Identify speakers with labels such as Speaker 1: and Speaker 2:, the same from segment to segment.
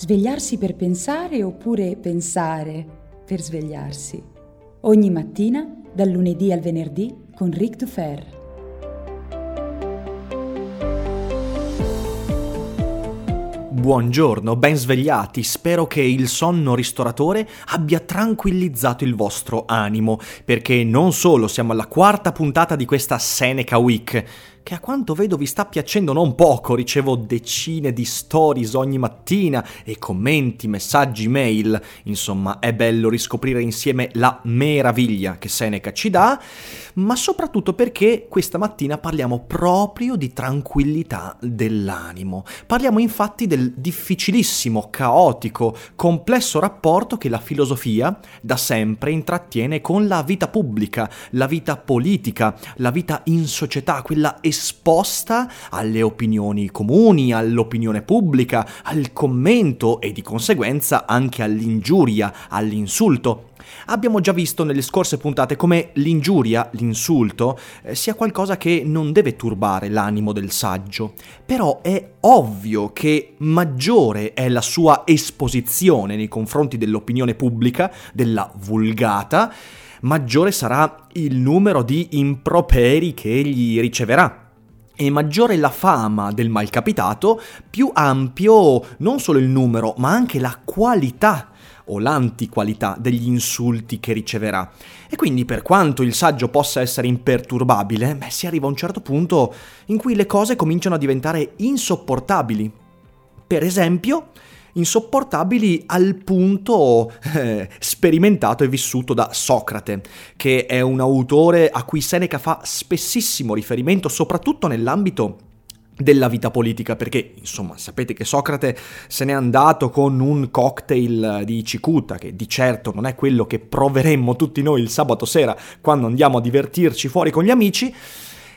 Speaker 1: Svegliarsi per pensare oppure pensare per svegliarsi. Ogni mattina, dal lunedì al venerdì, con Ric Dufer.
Speaker 2: Buongiorno, ben svegliati. Spero che il sonno ristoratore abbia tranquillizzato il vostro animo, perché non solo siamo alla quarta puntata di questa Seneca Week, che a quanto vedo vi sta piacendo non poco, ricevo decine di stories ogni mattina e commenti, messaggi, mail, insomma è bello riscoprire insieme la meraviglia che Seneca ci dà, ma soprattutto perché questa mattina parliamo proprio di tranquillità dell'animo. Parliamo infatti del difficilissimo, caotico, complesso rapporto che la filosofia da sempre intrattiene con la vita pubblica, la vita politica, la vita in società, quella esposta alle opinioni comuni, all'opinione pubblica, al commento e di conseguenza anche all'ingiuria, all'insulto. Abbiamo già visto nelle scorse puntate come l'ingiuria, l'insulto, eh, sia qualcosa che non deve turbare l'animo del saggio, però è ovvio che maggiore è la sua esposizione nei confronti dell'opinione pubblica, della vulgata, maggiore sarà il numero di improperi che egli riceverà e maggiore la fama del malcapitato, più ampio non solo il numero, ma anche la qualità o l'antiqualità degli insulti che riceverà. E quindi per quanto il saggio possa essere imperturbabile, beh, si arriva a un certo punto in cui le cose cominciano a diventare insopportabili. Per esempio, insopportabili al punto eh, sperimentato e vissuto da Socrate, che è un autore a cui Seneca fa spessissimo riferimento, soprattutto nell'ambito della vita politica, perché insomma sapete che Socrate se n'è andato con un cocktail di cicuta, che di certo non è quello che proveremmo tutti noi il sabato sera quando andiamo a divertirci fuori con gli amici,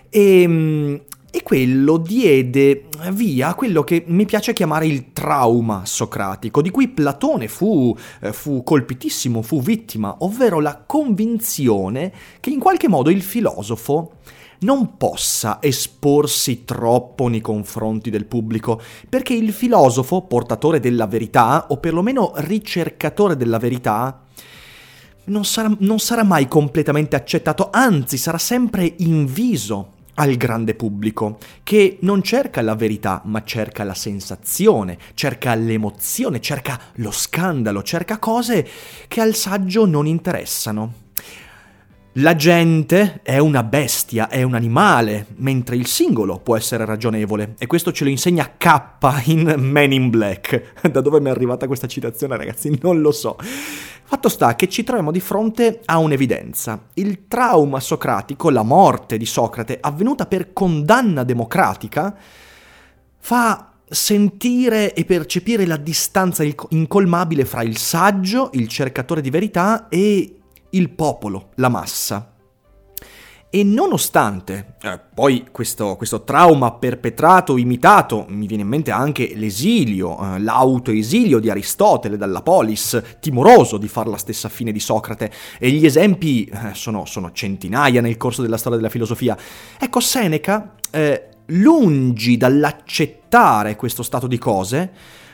Speaker 2: e, ehm, e quello diede via a quello che mi piace chiamare il trauma socratico, di cui Platone fu, eh, fu, colpitissimo, fu vittima, ovvero la convinzione che in qualche modo il filosofo non possa esporsi troppo nei confronti del pubblico, perché il filosofo, portatore della verità, o perlomeno ricercatore della verità, non sarà, non sarà mai completamente accettato, anzi sarà sempre inviso al grande pubblico, che non cerca la verità, ma cerca la sensazione, cerca l'emozione, cerca lo scandalo, cerca cose che al saggio non interessano. La gente è una bestia, è un animale, mentre il singolo può essere ragionevole. E questo ce lo insegna K in Men in Black. Da dove mi è arrivata questa citazione, ragazzi? Non lo so. Fatto sta che ci troviamo di fronte a un'evidenza. Il trauma socratico, la morte di Socrate, avvenuta per condanna democratica, fa sentire e percepire la distanza incolmabile fra il saggio, il cercatore di verità, e il popolo, la massa. E nonostante eh, poi questo, questo, trauma perpetrato, imitato, mi viene in mente anche l'esilio, eh, l'autoesilio di Aristotele dalla polis, timoroso di fare la stessa fine di Socrate, e gli esempi eh, sono, sono, centinaia nel corso della storia della filosofia. Ecco, Seneca, eh, lungi dall'accettare questo stato di cose,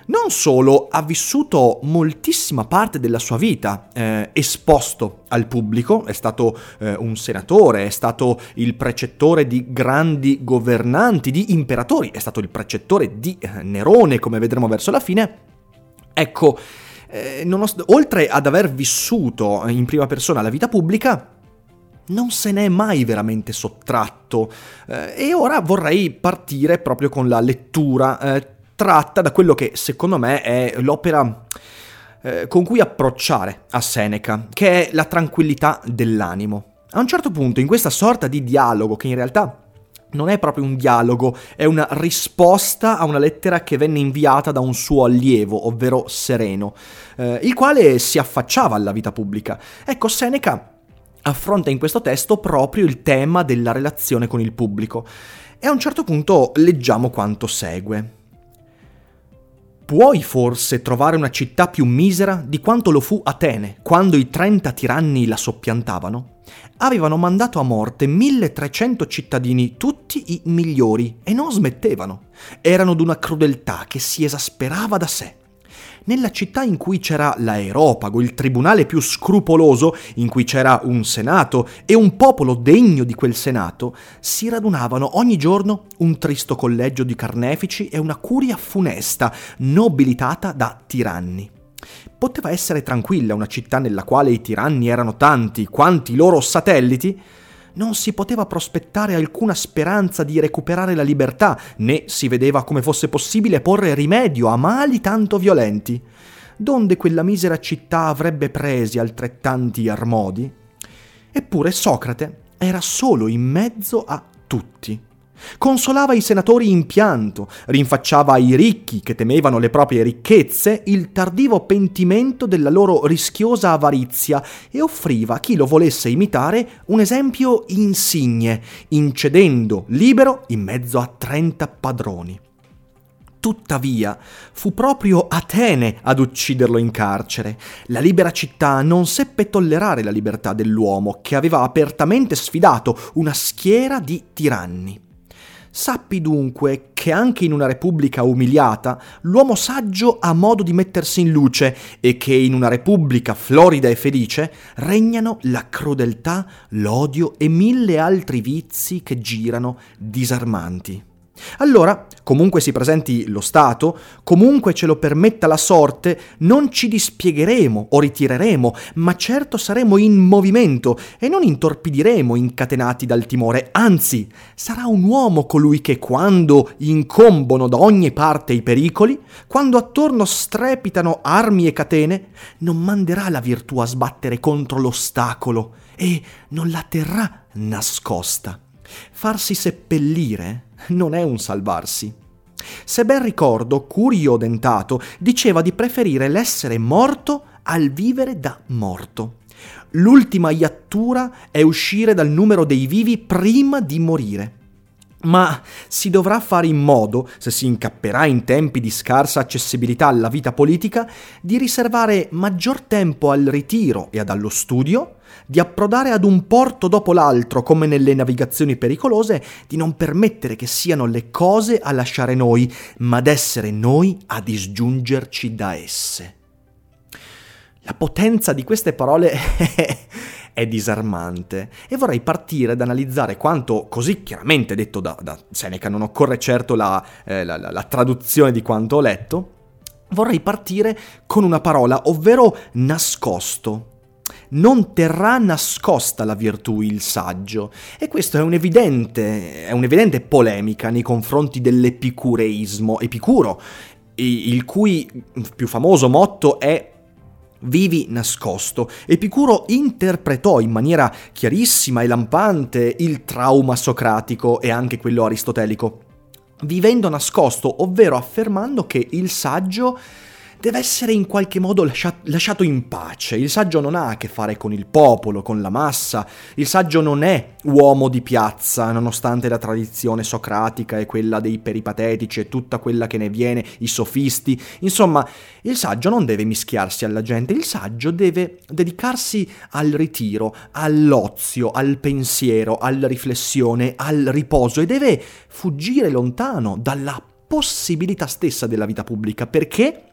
Speaker 2: non solo ha vissuto moltissima parte della sua vita eh, esposto al pubblico, è stato eh, un senatore, è stato il precettore di grandi governanti, di imperatori, è stato il precettore di eh, Nerone, come vedremo verso la fine. Ecco, eh, nost- oltre ad aver vissuto in prima persona la vita pubblica, non se n'è mai veramente sottratto eh, e ora vorrei partire proprio con la lettura eh, tratta da quello che secondo me è l'opera eh, con cui approcciare a Seneca, che è la tranquillità dell'animo. A un certo punto, in questa sorta di dialogo che in realtà non è proprio un dialogo, è una risposta a una lettera che venne inviata da un suo allievo, ovvero Sereno, eh, il quale si affacciava alla vita pubblica. Ecco, Seneca affronta in questo testo proprio il tema della relazione con il pubblico. E a un certo punto leggiamo quanto segue. Puoi forse trovare una città più misera di quanto lo fu Atene, quando i trenta tiranni la soppiantavano? Avevano mandato a morte 1300 cittadini, tutti i migliori, e non smettevano. Erano d'una crudeltà che si esasperava da sé nella città in cui c'era l'aeropago, il tribunale più scrupoloso, in cui c'era un senato e un popolo degno di quel senato, si radunavano ogni giorno un tristo collegio di carnefici e una curia funesta, nobilitata da tiranni. Poteva essere tranquilla una città nella quale i tiranni erano tanti quanti i loro satelliti? Non si poteva prospettare alcuna speranza di recuperare la libertà, né si vedeva come fosse possibile porre rimedio a mali tanto violenti. Donde quella misera città avrebbe presi altrettanti armodi? Eppure Socrate era solo in mezzo a tutti. Consolava i senatori in pianto, rinfacciava ai ricchi che temevano le proprie ricchezze il tardivo pentimento della loro rischiosa avarizia e offriva a chi lo volesse imitare un esempio insigne, incedendo libero in mezzo a trenta padroni. Tuttavia, fu proprio Atene ad ucciderlo in carcere. La libera città non seppe tollerare la libertà dell'uomo, che aveva apertamente sfidato una schiera di tiranni. Sappi dunque che anche in una repubblica umiliata l'uomo saggio ha modo di mettersi in luce e che in una repubblica florida e felice regnano la crudeltà, l'odio e mille altri vizi che girano disarmanti. Allora, comunque si presenti lo Stato, comunque ce lo permetta la sorte, non ci dispiegheremo o ritireremo, ma certo saremo in movimento e non intorpidiremo incatenati dal timore, anzi, sarà un uomo colui che quando incombono da ogni parte i pericoli, quando attorno strepitano armi e catene, non manderà la virtù a sbattere contro l'ostacolo e non la terrà nascosta. Farsi seppellire non è un salvarsi. Se ben ricordo, Curio Dentato diceva di preferire l'essere morto al vivere da morto. L'ultima iattura è uscire dal numero dei vivi prima di morire. Ma si dovrà fare in modo, se si incapperà in tempi di scarsa accessibilità alla vita politica, di riservare maggior tempo al ritiro e ad allo studio, di approdare ad un porto dopo l'altro come nelle navigazioni pericolose, di non permettere che siano le cose a lasciare noi, ma d'essere noi a disgiungerci da esse. La potenza di queste parole è disarmante e vorrei partire ad analizzare quanto, così chiaramente detto da, da Seneca, non occorre certo la, eh, la, la, la traduzione di quanto ho letto, vorrei partire con una parola, ovvero nascosto non terrà nascosta la virtù il saggio. E questo è, un'evidente, è un'evidente polemica nei confronti dell'epicureismo. Epicuro, il cui più famoso motto è vivi nascosto. Epicuro interpretò in maniera chiarissima e lampante il trauma socratico e anche quello aristotelico, vivendo nascosto, ovvero affermando che il saggio deve essere in qualche modo lasciato in pace. Il saggio non ha a che fare con il popolo, con la massa. Il saggio non è uomo di piazza, nonostante la tradizione socratica e quella dei peripatetici e tutta quella che ne viene, i sofisti. Insomma, il saggio non deve mischiarsi alla gente, il saggio deve dedicarsi al ritiro, all'ozio, al pensiero, alla riflessione, al riposo e deve fuggire lontano dalla possibilità stessa della vita pubblica. Perché?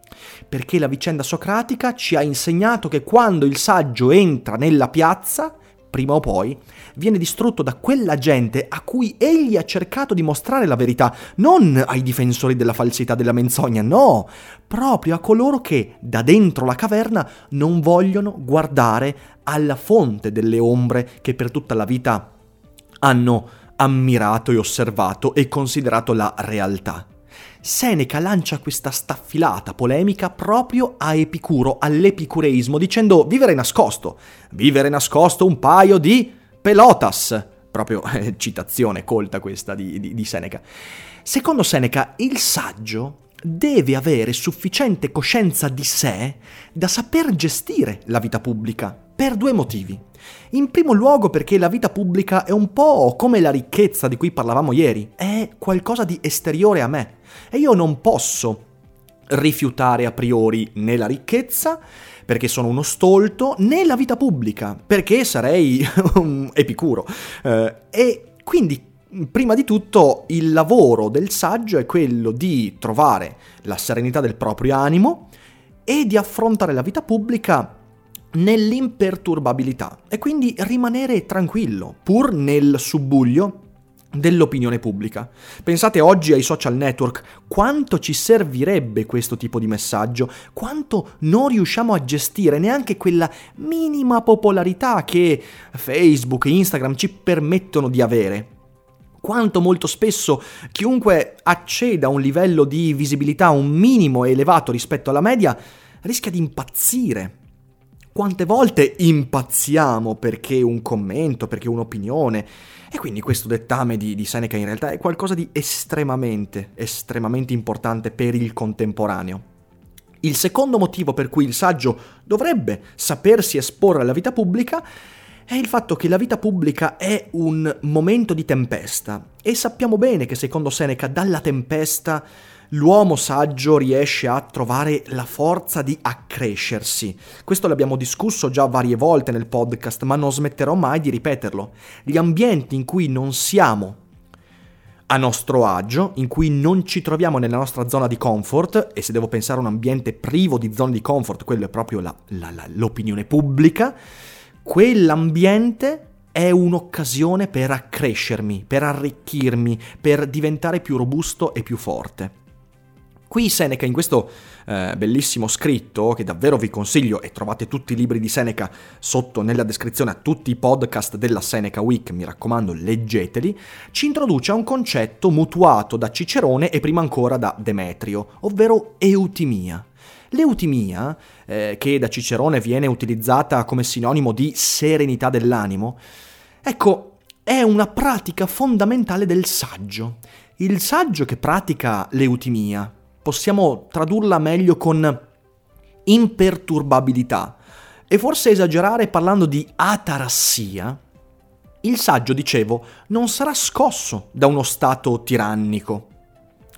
Speaker 2: Perché la vicenda socratica ci ha insegnato che quando il saggio entra nella piazza, prima o poi, viene distrutto da quella gente a cui egli ha cercato di mostrare la verità, non ai difensori della falsità della menzogna, no, proprio a coloro che da dentro la caverna non vogliono guardare alla fonte delle ombre che per tutta la vita hanno ammirato e osservato e considerato la realtà. Seneca lancia questa staffilata polemica proprio a Epicuro, all'epicureismo, dicendo vivere nascosto, vivere nascosto un paio di pelotas, proprio eh, citazione colta questa di, di, di Seneca. Secondo Seneca, il saggio deve avere sufficiente coscienza di sé da saper gestire la vita pubblica, per due motivi. In primo luogo perché la vita pubblica è un po' come la ricchezza di cui parlavamo ieri, è qualcosa di esteriore a me e io non posso rifiutare a priori né la ricchezza, perché sono uno stolto, né la vita pubblica, perché sarei un epicuro. Eh, e quindi prima di tutto il lavoro del saggio è quello di trovare la serenità del proprio animo e di affrontare la vita pubblica nell'imperturbabilità e quindi rimanere tranquillo, pur nel subbuglio dell'opinione pubblica. Pensate oggi ai social network, quanto ci servirebbe questo tipo di messaggio, quanto non riusciamo a gestire neanche quella minima popolarità che Facebook e Instagram ci permettono di avere. Quanto molto spesso chiunque acceda a un livello di visibilità un minimo elevato rispetto alla media rischia di impazzire quante volte impazziamo perché un commento, perché un'opinione. E quindi questo dettame di, di, Seneca in realtà è qualcosa di estremamente, estremamente importante per il contemporaneo. Il secondo motivo per cui il saggio dovrebbe sapersi esporre alla vita pubblica è il fatto che la vita pubblica è un momento di tempesta e sappiamo bene che secondo Seneca dalla tempesta l'uomo saggio riesce a trovare la forza di accrescersi. Questo l'abbiamo discusso già varie volte nel podcast, ma non smetterò mai di ripeterlo. Gli ambienti in cui non siamo a nostro agio, in cui non ci troviamo nella nostra zona di comfort, e se devo pensare a un ambiente privo di zone di comfort, quello è proprio la, la, la, l'opinione pubblica, quell'ambiente è un'occasione per accrescermi, per arricchirmi, per diventare più robusto e più forte. Qui Seneca in questo eh, bellissimo scritto, che davvero vi consiglio, e trovate tutti i libri di Seneca sotto nella descrizione a tutti i podcast della Seneca Week, mi raccomando leggeteli, ci introduce a un concetto mutuato da Cicerone e prima ancora da Demetrio, ovvero eutimia. L'eutimia, eh, che da Cicerone viene utilizzata come sinonimo di serenità dell'animo, ecco, è una pratica fondamentale del saggio. Il saggio che pratica l'eutimia, possiamo tradurla meglio con imperturbabilità. E forse esagerare parlando di atarassia, il saggio, dicevo, non sarà scosso da uno stato tirannico,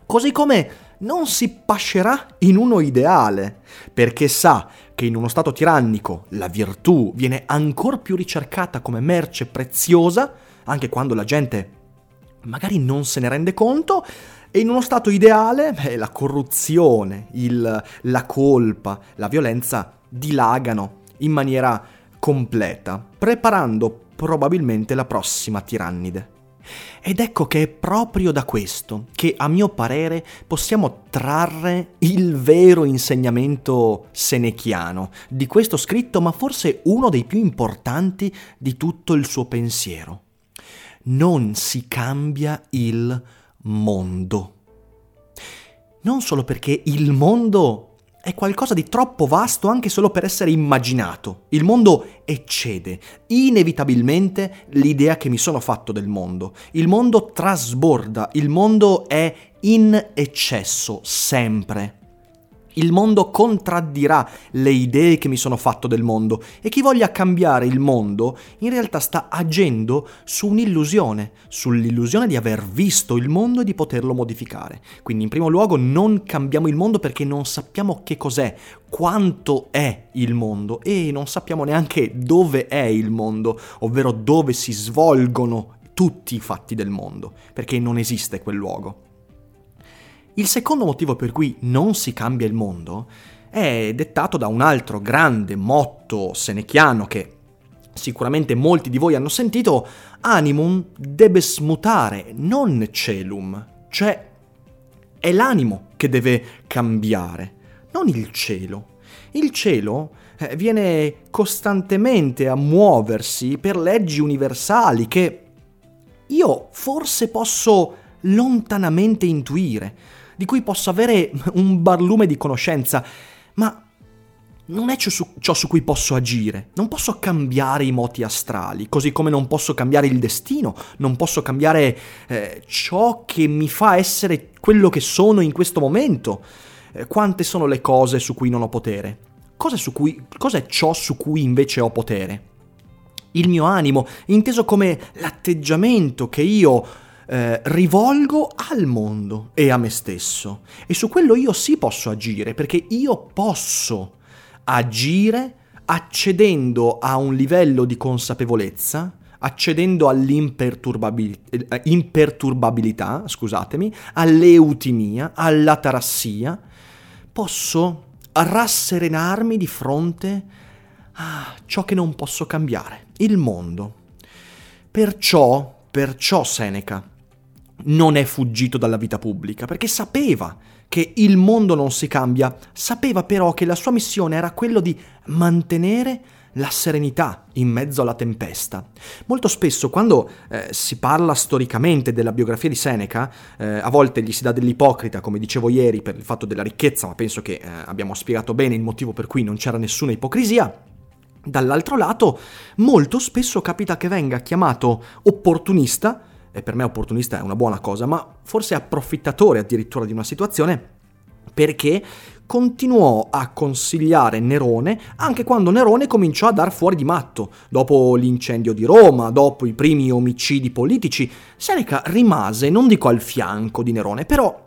Speaker 2: così come non si pascerà in uno ideale, perché sa che in uno stato tirannico la virtù viene ancora più ricercata come merce preziosa, anche quando la gente magari non se ne rende conto, e in uno stato ideale, beh, la corruzione, il, la colpa, la violenza dilagano in maniera completa, preparando probabilmente la prossima tirannide. Ed ecco che è proprio da questo che, a mio parere, possiamo trarre il vero insegnamento senechiano di questo scritto, ma forse uno dei più importanti di tutto il suo pensiero. Non si cambia il mondo. Non solo perché il mondo è qualcosa di troppo vasto anche solo per essere immaginato. Il mondo eccede inevitabilmente l'idea che mi sono fatto del mondo. Il mondo trasborda, il mondo è in eccesso, sempre. Il mondo contraddirà le idee che mi sono fatto del mondo e chi voglia cambiare il mondo in realtà sta agendo su un'illusione, sull'illusione di aver visto il mondo e di poterlo modificare. Quindi in primo luogo non cambiamo il mondo perché non sappiamo che cos'è, quanto è il mondo e non sappiamo neanche dove è il mondo, ovvero dove si svolgono tutti i fatti del mondo, perché non esiste quel luogo. Il secondo motivo per cui non si cambia il mondo è dettato da un altro grande motto senechiano che sicuramente molti di voi hanno sentito, animum debes mutare, non celum, cioè è l'animo che deve cambiare, non il cielo. Il cielo eh, viene costantemente a muoversi per leggi universali che io forse posso lontanamente intuire, di cui posso avere un barlume di conoscenza, ma non è ciò su, ciò su, cui posso agire. Non posso cambiare i moti astrali, così come non posso cambiare il destino, non posso cambiare eh, ciò che mi fa essere quello che sono in questo momento. Eh, quante sono le cose su cui non ho potere? Cosa, cui, cosa è ciò su cui invece ho potere? Il mio animo, inteso come l'atteggiamento che io eh, rivolgo al mondo e a me stesso. E su quello io sì posso agire, perché io posso agire accedendo a un livello di consapevolezza, accedendo all'imperturbabilità, eh, scusatemi, all'eutimia, all'atarassia, posso rasserenarmi di fronte a ciò che non posso cambiare, il mondo. Perciò, perciò Seneca non è fuggito dalla vita pubblica, perché sapeva che il mondo non si cambia, sapeva però che la sua missione era quello di mantenere la serenità in mezzo alla tempesta. Molto spesso quando eh, si parla storicamente della biografia di Seneca, eh, a volte gli si dà dell'ipocrita, come dicevo ieri, per il fatto della ricchezza, ma penso che eh, abbiamo spiegato bene il motivo per cui non c'era nessuna ipocrisia. Dall'altro lato, molto spesso capita che venga chiamato opportunista e per me opportunista è una buona cosa, ma forse approfittatore addirittura di una situazione perché continuò a consigliare Nerone anche quando Nerone cominciò a dar fuori di matto. Dopo l'incendio di Roma, dopo i primi omicidi politici, Seneca rimase, non dico al fianco di Nerone, però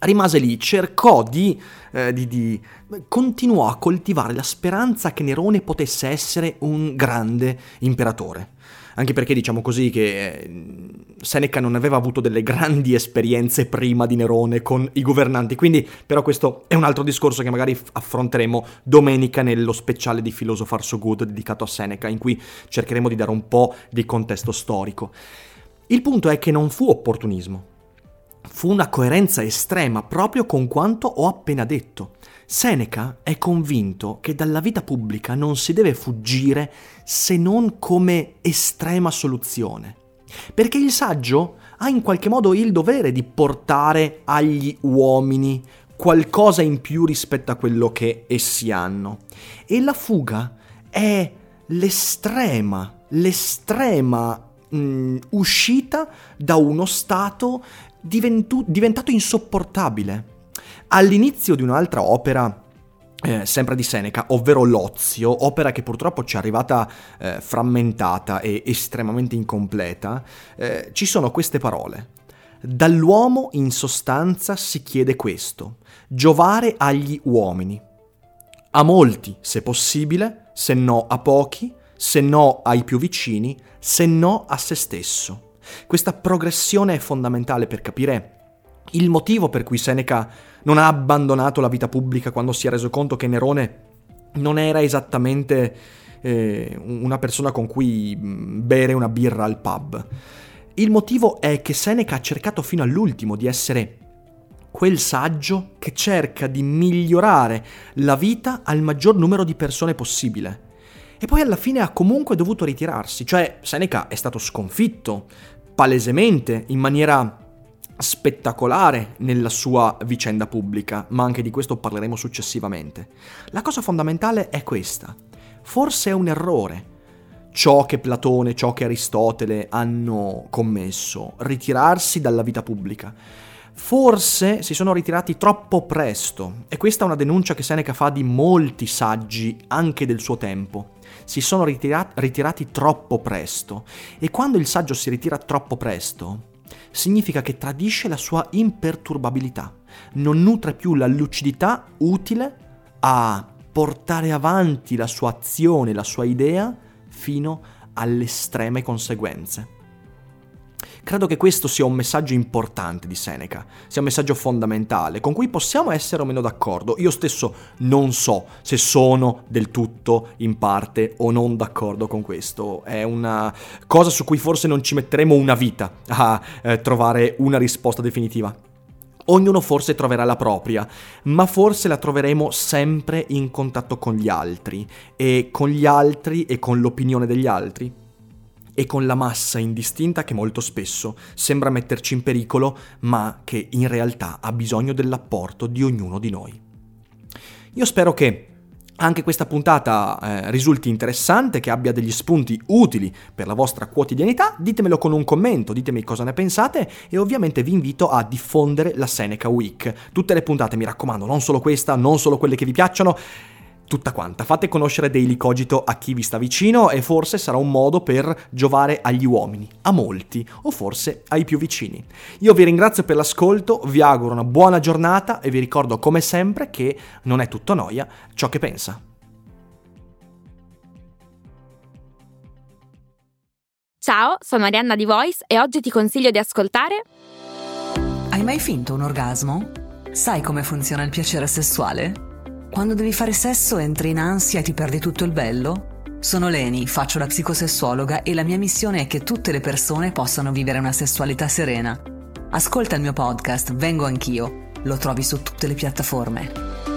Speaker 2: rimase lì, cercò di, eh, di, di, continuò a coltivare la speranza che Nerone potesse essere un grande imperatore anche perché diciamo così che eh, Seneca non aveva avuto delle grandi esperienze prima di Nerone con i governanti, quindi però questo è un altro discorso che magari affronteremo domenica nello speciale di Philosopher So Good dedicato a Seneca, in cui cercheremo di dare un po' di contesto storico. Il punto è che non fu opportunismo, fu una coerenza estrema proprio con quanto ho appena detto. Seneca è convinto che dalla vita pubblica non si deve fuggire se non come estrema soluzione. Perché il saggio ha in qualche modo il dovere di portare agli uomini qualcosa in più rispetto a quello che essi hanno. E la fuga è l'estrema, l'estrema mh, mm, uscita da uno stato diventu- diventato insopportabile all'inizio di un'altra opera eh, sempre di Seneca, ovvero L'Ozio, opera che purtroppo ci è arrivata eh, frammentata e estremamente incompleta, eh, ci sono queste parole. Dall'uomo in sostanza si chiede questo, giovare agli uomini. A molti, se possibile, se no a pochi, se no ai più vicini, se no a se stesso. Questa progressione è fondamentale per capire il motivo per cui Seneca non ha abbandonato la vita pubblica quando si è reso conto che Nerone non era esattamente eh, una persona con cui bere una birra al pub. Il motivo è che Seneca ha cercato fino all'ultimo di essere quel saggio che cerca di migliorare la vita al maggior numero di persone possibile. E poi alla fine ha comunque dovuto ritirarsi, cioè Seneca è stato sconfitto palesemente in maniera spettacolare nella sua vicenda pubblica, ma anche di questo parleremo successivamente. La cosa fondamentale è questa. Forse è un errore ciò che Platone, ciò che Aristotele hanno commesso, ritirarsi dalla vita pubblica. Forse si sono ritirati troppo presto, e questa è una denuncia che Seneca fa di molti saggi anche del suo tempo. Si sono ritirati, ritirati troppo presto, e quando il saggio si ritira troppo presto, significa che tradisce la sua imperturbabilità, non nutre più la lucidità utile a portare avanti la sua azione, la sua idea, fino alle estreme conseguenze. Credo che questo sia un messaggio importante di Seneca, sia un messaggio fondamentale, con cui possiamo essere o meno d'accordo. Io stesso non so se sono del tutto in parte o non d'accordo con questo. È una cosa su cui forse non ci metteremo una vita a eh, trovare una risposta definitiva. Ognuno forse troverà la propria, ma forse la troveremo sempre in contatto con gli altri, e con gli altri e con l'opinione degli altri e con la massa indistinta che molto spesso sembra metterci in pericolo, ma che in realtà ha bisogno dell'apporto di ognuno di noi. Io spero che anche questa puntata eh, risulti interessante, che abbia degli spunti utili per la vostra quotidianità, ditemelo con un commento, ditemi cosa ne pensate e ovviamente vi invito a diffondere la Seneca Week. Tutte le puntate, mi raccomando, non solo questa, non solo quelle che vi piacciono, tutta quanta. Fate conoscere Daily Cogito a chi vi sta vicino e forse sarà un modo per giovare agli uomini, a molti o forse ai più vicini. Io vi ringrazio per l'ascolto, vi auguro una buona giornata e vi ricordo come sempre che non è tutto noia ciò che pensa.
Speaker 3: Ciao, sono Arianna di Voice e oggi ti consiglio di ascoltare
Speaker 4: Hai mai finto un orgasmo? Sai come funziona il piacere sessuale? Quando devi fare sesso entri in ansia e ti perdi tutto il bello? Sono Leni, faccio la psicosessuologa e la mia missione è che tutte le persone possano vivere una sessualità serena. Ascolta il mio podcast, Vengo anch'io. Lo trovi su tutte le piattaforme.